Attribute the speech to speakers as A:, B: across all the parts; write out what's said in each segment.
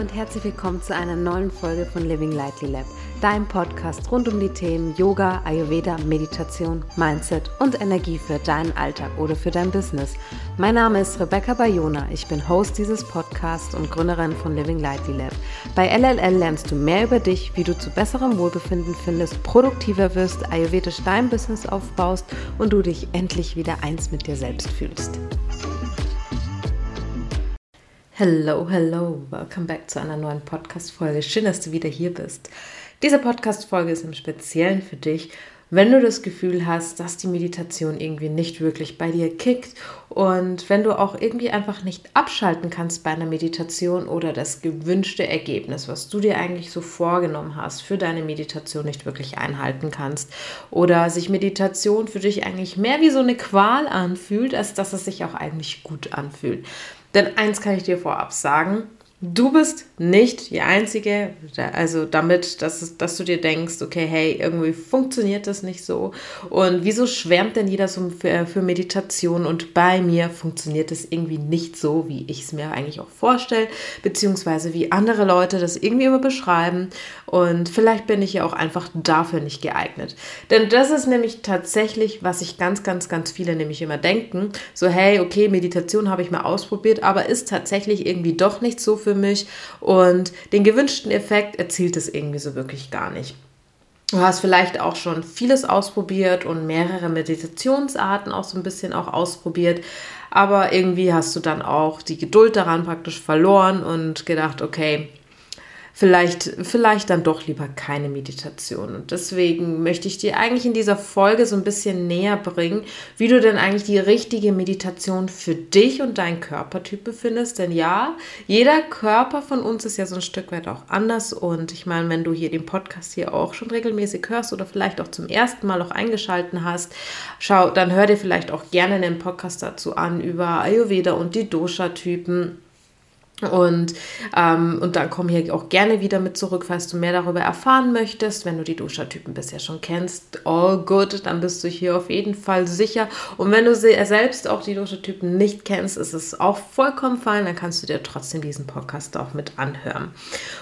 A: und herzlich willkommen zu einer neuen Folge von Living Lightly Lab, dein Podcast rund um die Themen Yoga, Ayurveda, Meditation, Mindset und Energie für deinen Alltag oder für dein Business. Mein Name ist Rebecca Bayona, ich bin Host dieses Podcasts und Gründerin von Living Lightly Lab. Bei LLL lernst du mehr über dich, wie du zu besserem Wohlbefinden findest, produktiver wirst, ayurvedisch dein Business aufbaust und du dich endlich wieder eins mit dir selbst fühlst. Hello, hello, welcome back zu einer neuen Podcast-Folge. Schön, dass du wieder hier bist. Diese Podcast-Folge ist im Speziellen für dich, wenn du das Gefühl hast, dass die Meditation irgendwie nicht wirklich bei dir kickt und wenn du auch irgendwie einfach nicht abschalten kannst bei einer Meditation oder das gewünschte Ergebnis, was du dir eigentlich so vorgenommen hast, für deine Meditation nicht wirklich einhalten kannst oder sich Meditation für dich eigentlich mehr wie so eine Qual anfühlt, als dass es sich auch eigentlich gut anfühlt. Denn eins kann ich dir vorab sagen, Du bist nicht die Einzige, also damit, dass, dass du dir denkst, okay, hey, irgendwie funktioniert das nicht so. Und wieso schwärmt denn jeder so für, für Meditation? Und bei mir funktioniert es irgendwie nicht so, wie ich es mir eigentlich auch vorstelle, beziehungsweise wie andere Leute das irgendwie immer beschreiben. Und vielleicht bin ich ja auch einfach dafür nicht geeignet. Denn das ist nämlich tatsächlich, was sich ganz, ganz, ganz viele nämlich immer denken. So, hey, okay, Meditation habe ich mal ausprobiert, aber ist tatsächlich irgendwie doch nicht so für für mich und den gewünschten Effekt erzielt es irgendwie so wirklich gar nicht. Du hast vielleicht auch schon vieles ausprobiert und mehrere Meditationsarten auch so ein bisschen auch ausprobiert, aber irgendwie hast du dann auch die Geduld daran praktisch verloren und gedacht, okay, vielleicht, vielleicht dann doch lieber keine Meditation. Und deswegen möchte ich dir eigentlich in dieser Folge so ein bisschen näher bringen, wie du denn eigentlich die richtige Meditation für dich und deinen Körpertyp befindest. Denn ja, jeder Körper von uns ist ja so ein Stück weit auch anders. Und ich meine, wenn du hier den Podcast hier auch schon regelmäßig hörst oder vielleicht auch zum ersten Mal auch eingeschalten hast, schau, dann hör dir vielleicht auch gerne einen Podcast dazu an über Ayurveda und die Dosha-Typen und, ähm, und dann komm hier auch gerne wieder mit zurück, falls du mehr darüber erfahren möchtest. Wenn du die Dosha-Typen bisher schon kennst, all good, dann bist du hier auf jeden Fall sicher. Und wenn du selbst auch die Dosha-Typen nicht kennst, ist es auch vollkommen fein, dann kannst du dir trotzdem diesen Podcast auch mit anhören.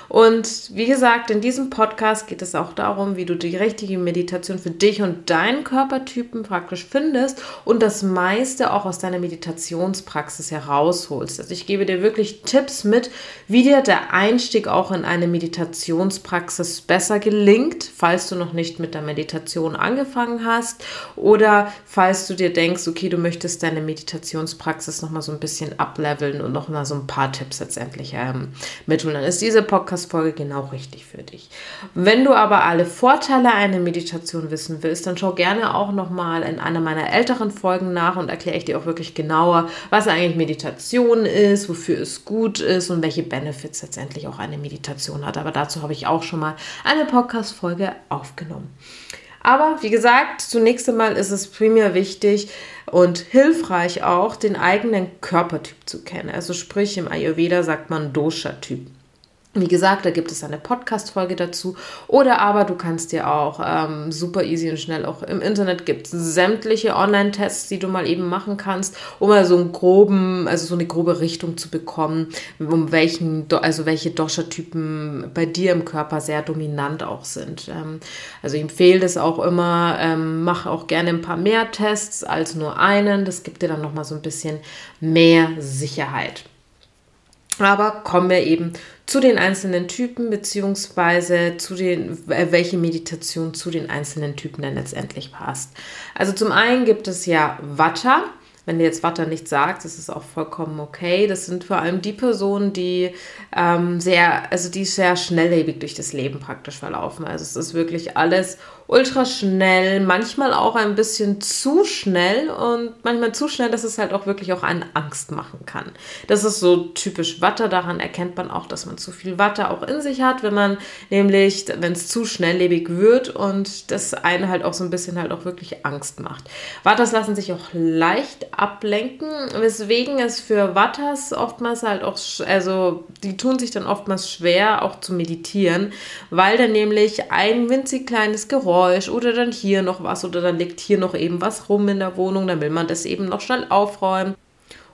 A: Und wie gesagt, in diesem Podcast geht es auch darum, wie du die richtige Meditation für dich und deinen Körpertypen praktisch findest und das meiste auch aus deiner Meditationspraxis herausholst. Also ich gebe dir wirklich Tipps, Tipps mit, wie dir der Einstieg auch in eine Meditationspraxis besser gelingt, falls du noch nicht mit der Meditation angefangen hast oder falls du dir denkst, okay, du möchtest deine Meditationspraxis noch mal so ein bisschen ableveln und noch mal so ein paar Tipps letztendlich ähm, mitholen. Dann ist diese Podcast-Folge genau richtig für dich. Wenn du aber alle Vorteile einer Meditation wissen willst, dann schau gerne auch noch mal in einer meiner älteren Folgen nach und erkläre ich dir auch wirklich genauer, was eigentlich Meditation ist, wofür es gut ist und welche Benefits letztendlich auch eine Meditation hat. Aber dazu habe ich auch schon mal eine Podcast-Folge aufgenommen. Aber wie gesagt, zunächst einmal ist es primär wichtig und hilfreich auch, den eigenen Körpertyp zu kennen. Also sprich, im Ayurveda sagt man Dosha-Typ. Wie gesagt, da gibt es eine Podcast-Folge dazu. Oder aber du kannst dir auch ähm, super easy und schnell auch im Internet gibt es sämtliche Online-Tests, die du mal eben machen kannst, um mal so einen groben, also so eine grobe Richtung zu bekommen, um welchen, also welche Dosha-Typen bei dir im Körper sehr dominant auch sind. Ähm, also ich empfehle das auch immer, ähm, mach auch gerne ein paar mehr Tests als nur einen. Das gibt dir dann nochmal so ein bisschen mehr Sicherheit. Aber kommen wir eben zu den einzelnen Typen, beziehungsweise zu den, äh, welche Meditation zu den einzelnen Typen dann letztendlich passt. Also zum einen gibt es ja Vata. Wenn dir jetzt Vata nicht sagt, das ist auch vollkommen okay. Das sind vor allem die Personen, die ähm, sehr, also die sehr schnelllebig durch das Leben praktisch verlaufen. Also es ist wirklich alles ultra schnell, manchmal auch ein bisschen zu schnell und manchmal zu schnell, dass es halt auch wirklich auch einen Angst machen kann. Das ist so typisch Watte, daran erkennt man auch, dass man zu viel Watte auch in sich hat, wenn man nämlich, wenn es zu schnelllebig wird und das einen halt auch so ein bisschen halt auch wirklich Angst macht. Wattas lassen sich auch leicht ablenken, weswegen es für Wattas oftmals halt auch, also die tun sich dann oftmals schwer auch zu meditieren, weil dann nämlich ein winzig kleines Geräusch Geräusch oder dann hier noch was oder dann liegt hier noch eben was rum in der Wohnung, dann will man das eben noch schnell aufräumen.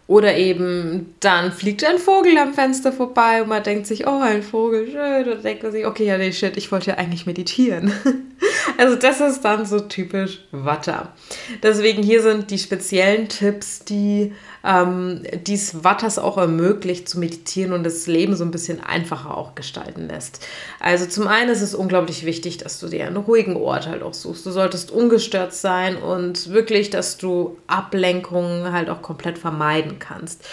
A: Oder eben, dann fliegt ein Vogel am Fenster vorbei und man denkt sich, oh, ein Vogel, schön. Und denkt man sich, okay, ja, nee, shit, ich wollte ja eigentlich meditieren. also das ist dann so typisch Watter. Deswegen hier sind die speziellen Tipps, die ähm, dies Watters auch ermöglicht zu meditieren und das Leben so ein bisschen einfacher auch gestalten lässt. Also zum einen ist es unglaublich wichtig, dass du dir einen ruhigen Ort halt auch suchst. Du solltest ungestört sein und wirklich, dass du Ablenkungen halt auch komplett vermeiden kannst.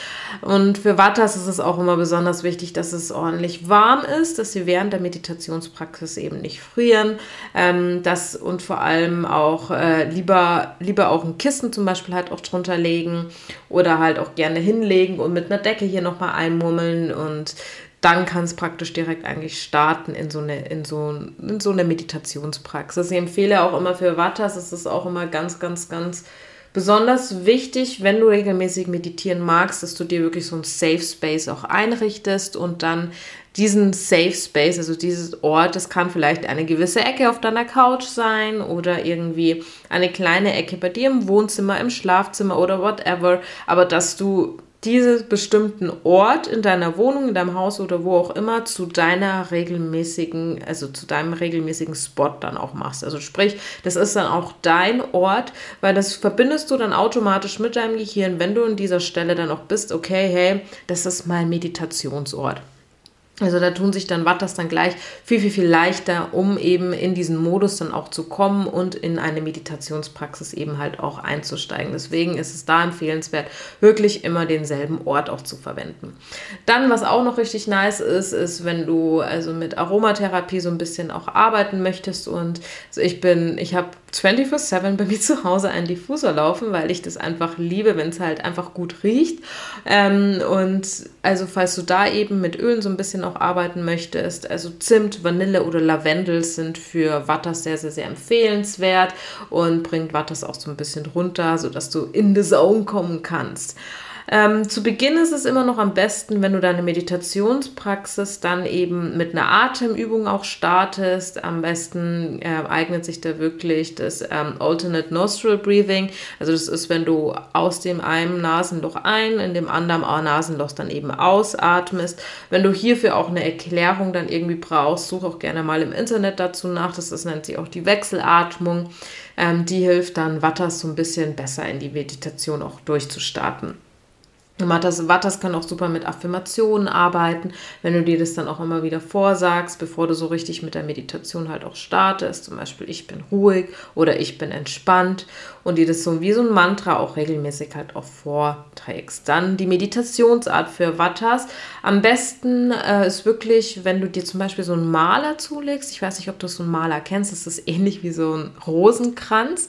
A: Und für Watters ist es auch immer besonders wichtig, dass es ordentlich warm ist, dass sie während der Meditationspraxis eben nicht frieren, ähm, dass und vor allem auch äh, lieber, lieber auch ein Kissen zum Beispiel halt auch drunter legen oder halt auch gerne hinlegen und mit einer Decke hier nochmal einmummeln und dann kann es praktisch direkt eigentlich starten in so eine, in so, in so eine Meditationspraxis. Ich empfehle auch immer für Vattas, es ist auch immer ganz, ganz, ganz besonders wichtig, wenn du regelmäßig meditieren magst, dass du dir wirklich so ein Safe Space auch einrichtest und dann diesen Safe Space, also dieses Ort, das kann vielleicht eine gewisse Ecke auf deiner Couch sein oder irgendwie eine kleine Ecke bei dir im Wohnzimmer, im Schlafzimmer oder whatever, aber dass du diesen bestimmten Ort in deiner Wohnung, in deinem Haus oder wo auch immer zu deiner regelmäßigen, also zu deinem regelmäßigen Spot dann auch machst. Also sprich, das ist dann auch dein Ort, weil das verbindest du dann automatisch mit deinem Gehirn, wenn du in dieser Stelle dann auch bist, okay, hey, das ist mein Meditationsort. Also da tun sich dann Wattas dann gleich viel, viel, viel leichter, um eben in diesen Modus dann auch zu kommen und in eine Meditationspraxis eben halt auch einzusteigen. Deswegen ist es da empfehlenswert, wirklich immer denselben Ort auch zu verwenden. Dann, was auch noch richtig nice ist, ist, wenn du also mit Aromatherapie so ein bisschen auch arbeiten möchtest und also ich bin, ich habe 24-7 bei mir zu Hause einen Diffusor laufen, weil ich das einfach liebe, wenn es halt einfach gut riecht. Ähm, und also falls du da eben mit Ölen so ein bisschen auch arbeiten möchtest, also Zimt, Vanille oder Lavendel sind für Watters sehr, sehr, sehr empfehlenswert und bringt Watters auch so ein bisschen runter, sodass du in the zone kommen kannst. Ähm, zu Beginn ist es immer noch am besten, wenn du deine Meditationspraxis dann eben mit einer Atemübung auch startest. Am besten äh, eignet sich da wirklich das ähm, Alternate Nostril Breathing. Also das ist, wenn du aus dem einen Nasenloch ein, in dem anderen Nasenloch dann eben ausatmest. Wenn du hierfür auch eine Erklärung dann irgendwie brauchst, such auch gerne mal im Internet dazu nach. Das ist, nennt sich auch die Wechselatmung. Ähm, die hilft dann Wattas so ein bisschen besser in die Meditation auch durchzustarten. Matas, Wattas kann auch super mit Affirmationen arbeiten, wenn du dir das dann auch immer wieder vorsagst, bevor du so richtig mit der Meditation halt auch startest. Zum Beispiel, ich bin ruhig oder ich bin entspannt und dir das so wie so ein Mantra auch regelmäßig halt auch vorträgst. Dann die Meditationsart für Wattas. Am besten äh, ist wirklich, wenn du dir zum Beispiel so einen Maler zulegst. Ich weiß nicht, ob du so einen Maler kennst. Das ist ähnlich wie so ein Rosenkranz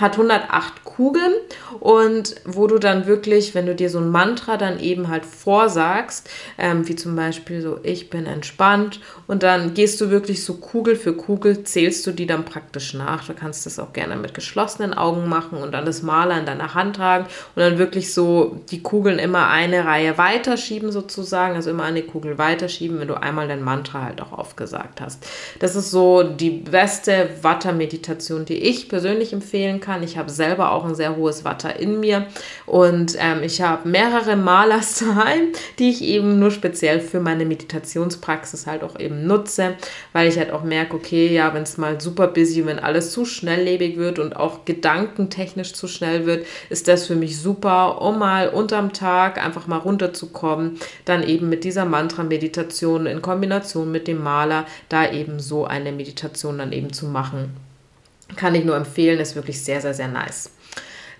A: hat 108 Kugeln und wo du dann wirklich, wenn du dir so ein Mantra dann eben halt vorsagst, ähm, wie zum Beispiel so, ich bin entspannt und dann gehst du wirklich so Kugel für Kugel, zählst du die dann praktisch nach. Du kannst das auch gerne mit geschlossenen Augen machen und dann das Maler in deiner Hand tragen und dann wirklich so die Kugeln immer eine Reihe weiterschieben sozusagen, also immer eine Kugel weiterschieben, wenn du einmal dein Mantra halt auch aufgesagt hast. Das ist so die beste Watter-Meditation, die ich persönlich empfehlen kann kann. Ich habe selber auch ein sehr hohes Watter in mir und ähm, ich habe mehrere Malers daheim, die ich eben nur speziell für meine Meditationspraxis halt auch eben nutze, weil ich halt auch merke, okay, ja, wenn es mal super busy, wenn alles zu schnelllebig wird und auch gedankentechnisch zu schnell wird, ist das für mich super, um mal unterm Tag einfach mal runterzukommen, dann eben mit dieser Mantra-Meditation in Kombination mit dem Maler da eben so eine Meditation dann eben zu machen. Kann ich nur empfehlen, ist wirklich sehr, sehr, sehr nice.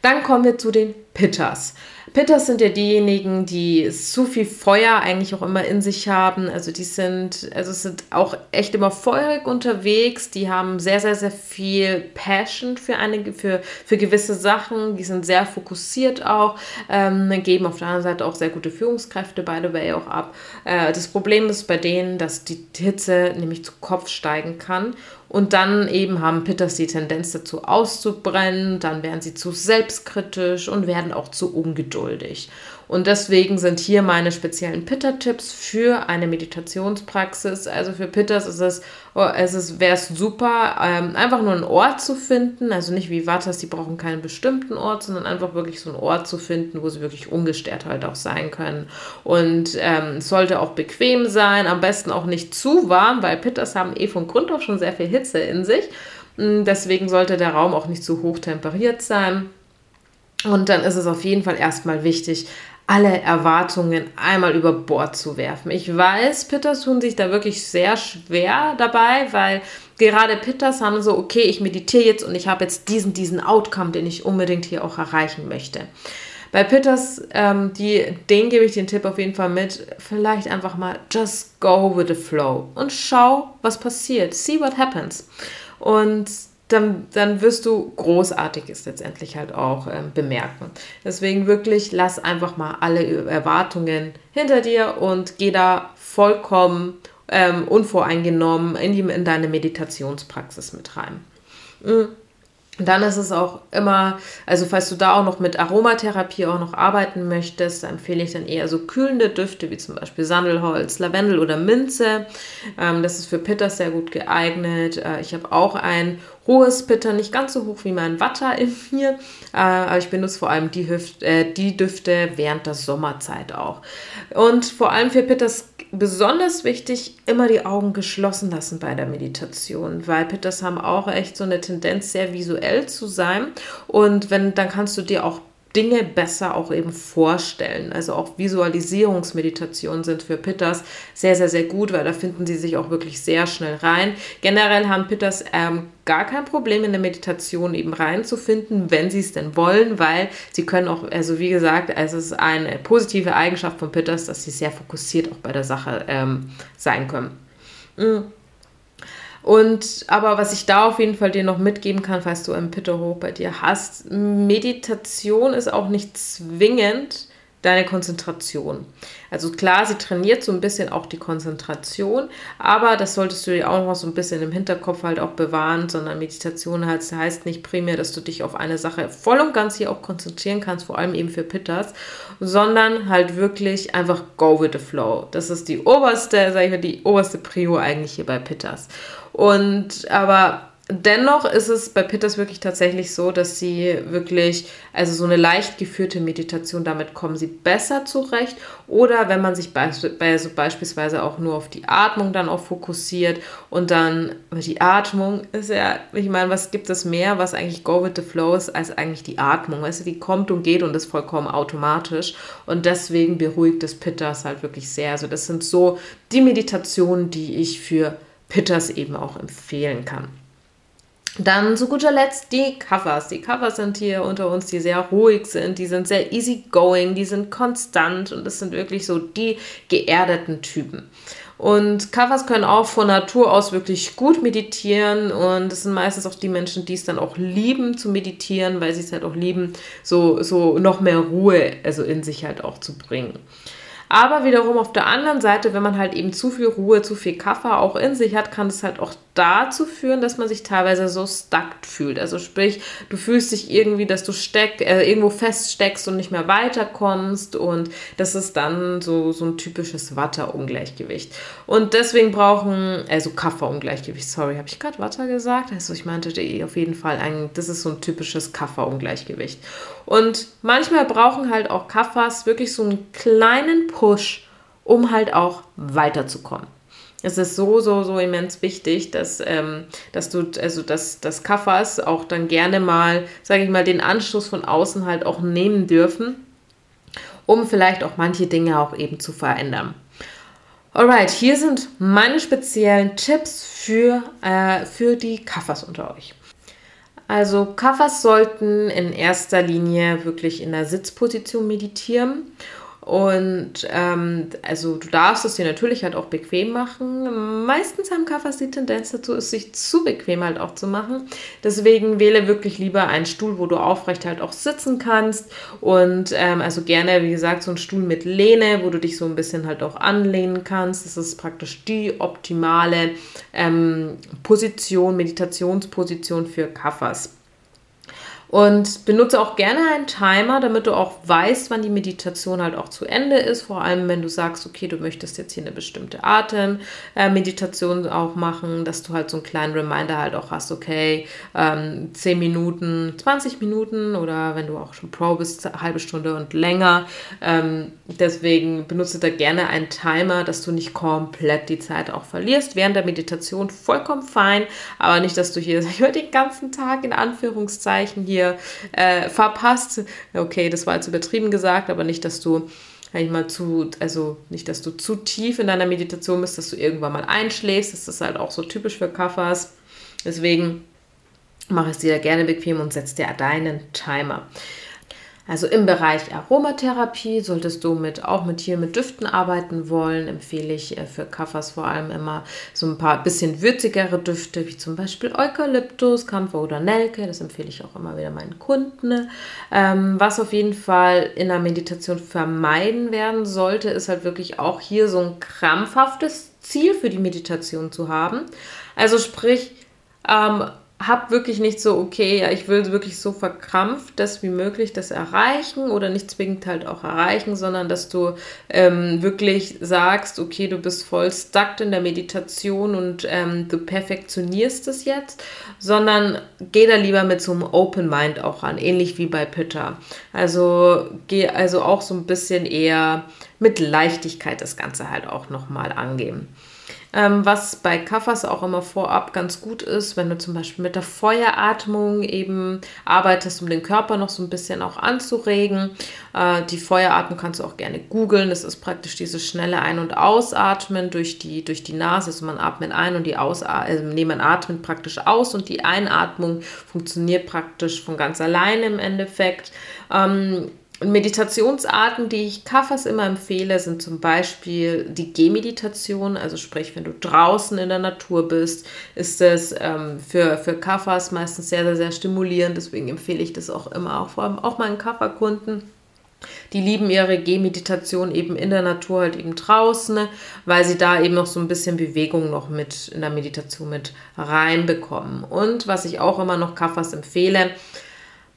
A: Dann kommen wir zu den Pitters. Pitters sind ja diejenigen, die zu viel Feuer eigentlich auch immer in sich haben. Also die sind, also sind auch echt immer feurig unterwegs. Die haben sehr, sehr, sehr viel Passion für eine, für, für gewisse Sachen. Die sind sehr fokussiert auch, ähm, geben auf der anderen Seite auch sehr gute Führungskräfte, by the way, auch ab. Äh, das Problem ist bei denen, dass die Hitze nämlich zu Kopf steigen kann und dann eben haben Pitters die Tendenz dazu auszubrennen, dann werden sie zu selbstkritisch und werden auch zu ungeduldig. Und deswegen sind hier meine speziellen Pitta-Tipps für eine Meditationspraxis. Also für Pittas ist es, oh, es ist, wäre es super, ähm, einfach nur einen Ort zu finden. Also nicht wie Vattas, die brauchen keinen bestimmten Ort, sondern einfach wirklich so einen Ort zu finden, wo sie wirklich ungestört halt auch sein können. Und ähm, es sollte auch bequem sein, am besten auch nicht zu warm, weil Pittas haben eh von Grund auf schon sehr viel Hitze in sich. Hm, deswegen sollte der Raum auch nicht zu hoch temperiert sein. Und dann ist es auf jeden Fall erstmal wichtig, alle Erwartungen einmal über Bord zu werfen. Ich weiß, Pitters tun sich da wirklich sehr schwer dabei, weil gerade Pitters haben so, okay, ich meditiere jetzt und ich habe jetzt diesen, diesen Outcome, den ich unbedingt hier auch erreichen möchte. Bei Pitters, ähm, die, denen gebe ich den Tipp auf jeden Fall mit, vielleicht einfach mal just go with the flow und schau, was passiert. See what happens. Und dann, dann wirst du Großartiges letztendlich halt auch ähm, bemerken. Deswegen wirklich, lass einfach mal alle Erwartungen hinter dir und geh da vollkommen ähm, unvoreingenommen in, die, in deine Meditationspraxis mit rein. Mhm. Dann ist es auch immer, also falls du da auch noch mit Aromatherapie auch noch arbeiten möchtest, empfehle ich dann eher so kühlende Düfte wie zum Beispiel Sandelholz, Lavendel oder Minze. Ähm, das ist für Pitters sehr gut geeignet. Äh, ich habe auch ein hohes Pitter, nicht ganz so hoch wie mein Watter in mir, äh, aber ich benutze vor allem die, Hüft, äh, die Düfte während der Sommerzeit auch. Und vor allem für Pitters besonders wichtig, immer die Augen geschlossen lassen bei der Meditation, weil Pitters haben auch echt so eine Tendenz, sehr visuell zu sein. Und wenn, dann kannst du dir auch Dinge besser auch eben vorstellen. Also auch Visualisierungsmeditationen sind für Pitters sehr, sehr, sehr gut, weil da finden sie sich auch wirklich sehr schnell rein. Generell haben Pitters ähm, gar kein Problem in der Meditation eben reinzufinden, wenn sie es denn wollen, weil sie können auch, also wie gesagt, es ist eine positive Eigenschaft von Pitters, dass sie sehr fokussiert auch bei der Sache ähm, sein können. Mhm. Und aber was ich da auf jeden Fall dir noch mitgeben kann, falls du einen Pitter hoch bei dir hast, Meditation ist auch nicht zwingend deine Konzentration. Also klar, sie trainiert so ein bisschen auch die Konzentration, aber das solltest du dir auch noch so ein bisschen im Hinterkopf halt auch bewahren, sondern Meditation heißt, heißt nicht primär, dass du dich auf eine Sache voll und ganz hier auch konzentrieren kannst, vor allem eben für Pitters, sondern halt wirklich einfach go with the flow. Das ist die oberste, sag ich mal, die oberste Prio eigentlich hier bei Pitters. Und aber Dennoch ist es bei Pitters wirklich tatsächlich so, dass sie wirklich, also so eine leicht geführte Meditation, damit kommen sie besser zurecht. Oder wenn man sich bei, bei, so beispielsweise auch nur auf die Atmung dann auch fokussiert und dann, die Atmung ist ja, ich meine, was gibt es mehr, was eigentlich Go with the Flow ist, als eigentlich die Atmung. Weißt du, die kommt und geht und ist vollkommen automatisch. Und deswegen beruhigt es Pitters halt wirklich sehr. Also das sind so die Meditationen, die ich für Pitters eben auch empfehlen kann. Dann zu guter Letzt die Covers. Die Covers sind hier unter uns, die sehr ruhig sind, die sind sehr easygoing, die sind konstant und das sind wirklich so die geerdeten Typen. Und Covers können auch von Natur aus wirklich gut meditieren und das sind meistens auch die Menschen, die es dann auch lieben zu meditieren, weil sie es halt auch lieben, so, so noch mehr Ruhe also in sich halt auch zu bringen. Aber wiederum auf der anderen Seite, wenn man halt eben zu viel Ruhe, zu viel Kaffee auch in sich hat, kann es halt auch dazu führen, dass man sich teilweise so stuck fühlt. Also sprich, du fühlst dich irgendwie, dass du steck, äh, irgendwo feststeckst und nicht mehr weiterkommst und das ist dann so, so ein typisches Watter-Ungleichgewicht. Und deswegen brauchen, also Kaffer-Ungleichgewicht, sorry, habe ich gerade Watter gesagt? Also ich meinte auf jeden Fall, ein, das ist so ein typisches Kaffer-Ungleichgewicht. Und manchmal brauchen halt auch Kaffers wirklich so einen kleinen Push, um halt auch weiterzukommen. Es ist so, so, so immens wichtig, dass, ähm, dass du, also dass, dass Kaffers auch dann gerne mal, sage ich mal, den Anschluss von außen halt auch nehmen dürfen, um vielleicht auch manche Dinge auch eben zu verändern. Alright, hier sind meine speziellen Tipps für, äh, für die Kaffers unter euch. Also Kaffers sollten in erster Linie wirklich in der Sitzposition meditieren und ähm, also du darfst es dir natürlich halt auch bequem machen. Meistens haben Kaffers die Tendenz dazu, es sich zu bequem halt auch zu machen. Deswegen wähle wirklich lieber einen Stuhl, wo du aufrecht halt auch sitzen kannst. Und ähm, also gerne, wie gesagt, so einen Stuhl mit Lehne, wo du dich so ein bisschen halt auch anlehnen kannst. Das ist praktisch die optimale ähm, Position, Meditationsposition für Kaffers. Und benutze auch gerne einen Timer, damit du auch weißt, wann die Meditation halt auch zu Ende ist. Vor allem, wenn du sagst, okay, du möchtest jetzt hier eine bestimmte Atemmeditation auch machen, dass du halt so einen kleinen Reminder halt auch hast, okay, ähm, 10 Minuten, 20 Minuten oder wenn du auch schon Pro bist, eine halbe Stunde und länger. Ähm, deswegen benutze da gerne einen Timer, dass du nicht komplett die Zeit auch verlierst. Während der Meditation vollkommen fein, aber nicht, dass du hier den ganzen Tag in Anführungszeichen hier hier äh, verpasst. Okay, das war jetzt übertrieben gesagt, aber nicht, dass du mal zu, also nicht, dass du zu tief in deiner Meditation bist, dass du irgendwann mal einschläfst. Das ist halt auch so typisch für Kaffers. Deswegen mach es dir gerne bequem und setz dir deinen Timer. Also im Bereich Aromatherapie solltest du mit, auch mit hier mit Düften arbeiten wollen. Empfehle ich äh, für Kaffers vor allem immer so ein paar bisschen würzigere Düfte, wie zum Beispiel Eukalyptus, Kampfer oder Nelke. Das empfehle ich auch immer wieder meinen Kunden. Ähm, was auf jeden Fall in der Meditation vermeiden werden sollte, ist halt wirklich auch hier so ein krampfhaftes Ziel für die Meditation zu haben. Also sprich, ähm, hab wirklich nicht so, okay, ja, ich will wirklich so verkrampft das wie möglich das erreichen oder nicht zwingend halt auch erreichen, sondern dass du ähm, wirklich sagst, okay, du bist voll stuck in der Meditation und ähm, du perfektionierst es jetzt, sondern geh da lieber mit so einem Open Mind auch an, ähnlich wie bei Pitta. Also geh also auch so ein bisschen eher mit Leichtigkeit das Ganze halt auch nochmal angehen. Ähm, was bei Kaffers auch immer vorab ganz gut ist, wenn du zum Beispiel mit der Feueratmung eben arbeitest, um den Körper noch so ein bisschen auch anzuregen. Äh, die Feueratmung kannst du auch gerne googeln. Das ist praktisch dieses schnelle Ein- und Ausatmen durch die, durch die Nase. Also man atmet ein und die Ausatmung, also nee, man atmet praktisch aus und die Einatmung funktioniert praktisch von ganz alleine im Endeffekt. Ähm, Meditationsarten, die ich Kaffers immer empfehle, sind zum Beispiel die Gehmeditation, also sprich, wenn du draußen in der Natur bist, ist das ähm, für, für Kaffers meistens sehr, sehr, sehr stimulierend. Deswegen empfehle ich das auch immer, auch vor allem auch meinen Kafferkunden. Die lieben ihre Gehmeditation eben in der Natur, halt eben draußen, weil sie da eben noch so ein bisschen Bewegung noch mit in der Meditation mit reinbekommen. Und was ich auch immer noch Kaffers empfehle,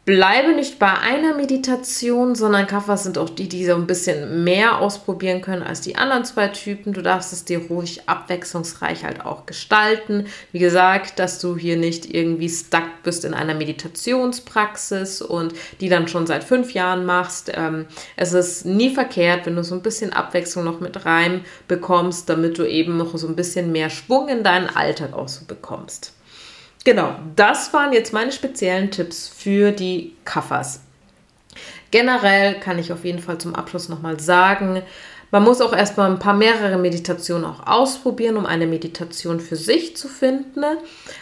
A: bleibe nicht bei einer Meditation, sondern Kaffers sind auch die, die so ein bisschen mehr ausprobieren können als die anderen zwei Typen. Du darfst es dir ruhig abwechslungsreich halt auch gestalten. Wie gesagt, dass du hier nicht irgendwie stuck bist in einer Meditationspraxis und die dann schon seit fünf Jahren machst. Ähm, es ist nie verkehrt, wenn du so ein bisschen Abwechslung noch mit rein bekommst, damit du eben noch so ein bisschen mehr Schwung in deinen Alltag auch so bekommst. Genau, das waren jetzt meine speziellen Tipps für die Kaffers. Generell kann ich auf jeden Fall zum Abschluss nochmal sagen, man muss auch erstmal ein paar mehrere Meditationen auch ausprobieren, um eine Meditation für sich zu finden.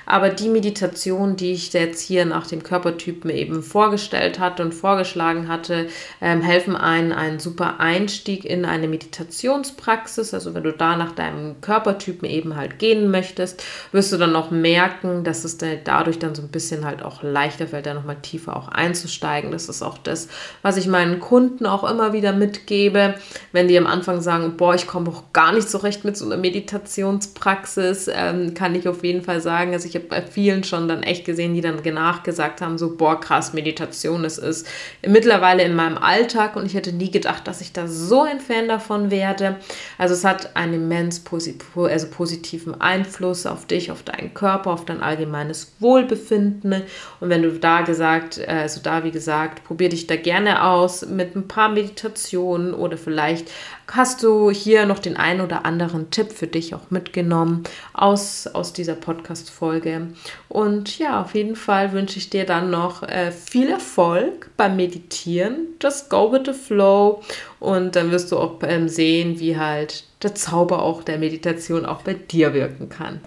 A: Aber die Meditation, die ich jetzt hier nach dem Körpertypen eben vorgestellt hatte und vorgeschlagen hatte, ähm, helfen einen einen super Einstieg in eine Meditationspraxis. Also wenn du da nach deinem Körpertypen eben halt gehen möchtest, wirst du dann auch merken, dass es dadurch dann so ein bisschen halt auch leichter fällt, da nochmal tiefer auch einzusteigen. Das ist auch das, was ich meinen Kunden auch immer wieder mitgebe, wenn die am Anfang sagen, boah, ich komme auch gar nicht so recht mit so einer Meditationspraxis, ähm, kann ich auf jeden Fall sagen. Also ich habe bei vielen schon dann echt gesehen, die dann nachgesagt haben, so, boah, krass, Meditation, das ist mittlerweile in meinem Alltag und ich hätte nie gedacht, dass ich da so ein Fan davon werde. Also es hat einen immens posit also positiven Einfluss auf dich, auf deinen Körper, auf dein allgemeines Wohlbefinden. Und wenn du da gesagt, also da wie gesagt, probier dich da gerne aus mit ein paar Meditationen oder vielleicht hast du hier noch den einen oder anderen Tipp für dich auch mitgenommen aus, aus dieser Podcast-Folge. Und ja, auf jeden Fall wünsche ich dir dann noch äh, viel Erfolg beim Meditieren. Just go with the flow. Und dann wirst du auch ähm, sehen, wie halt der Zauber auch der Meditation auch bei dir wirken kann.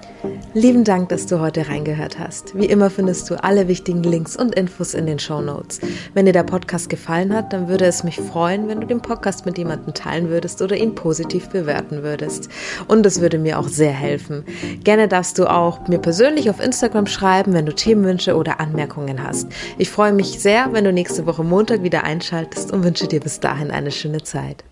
B: Lieben Dank, dass du heute reingehört hast. Wie immer findest du alle wichtigen Links und Infos in den Show Notes. Wenn dir der Podcast gefallen hat, dann würde es mich freuen, wenn du den Podcast mit jemandem teilen würdest oder ihn positiv bewerten würdest. Und es würde mir auch sehr helfen. Gerne darfst du auch mir persönlich auf Instagram schreiben, wenn du Themenwünsche oder Anmerkungen hast. Ich freue mich sehr, wenn du nächste Woche Montag wieder einschaltest und wünsche dir bis dahin eine schöne Zeit.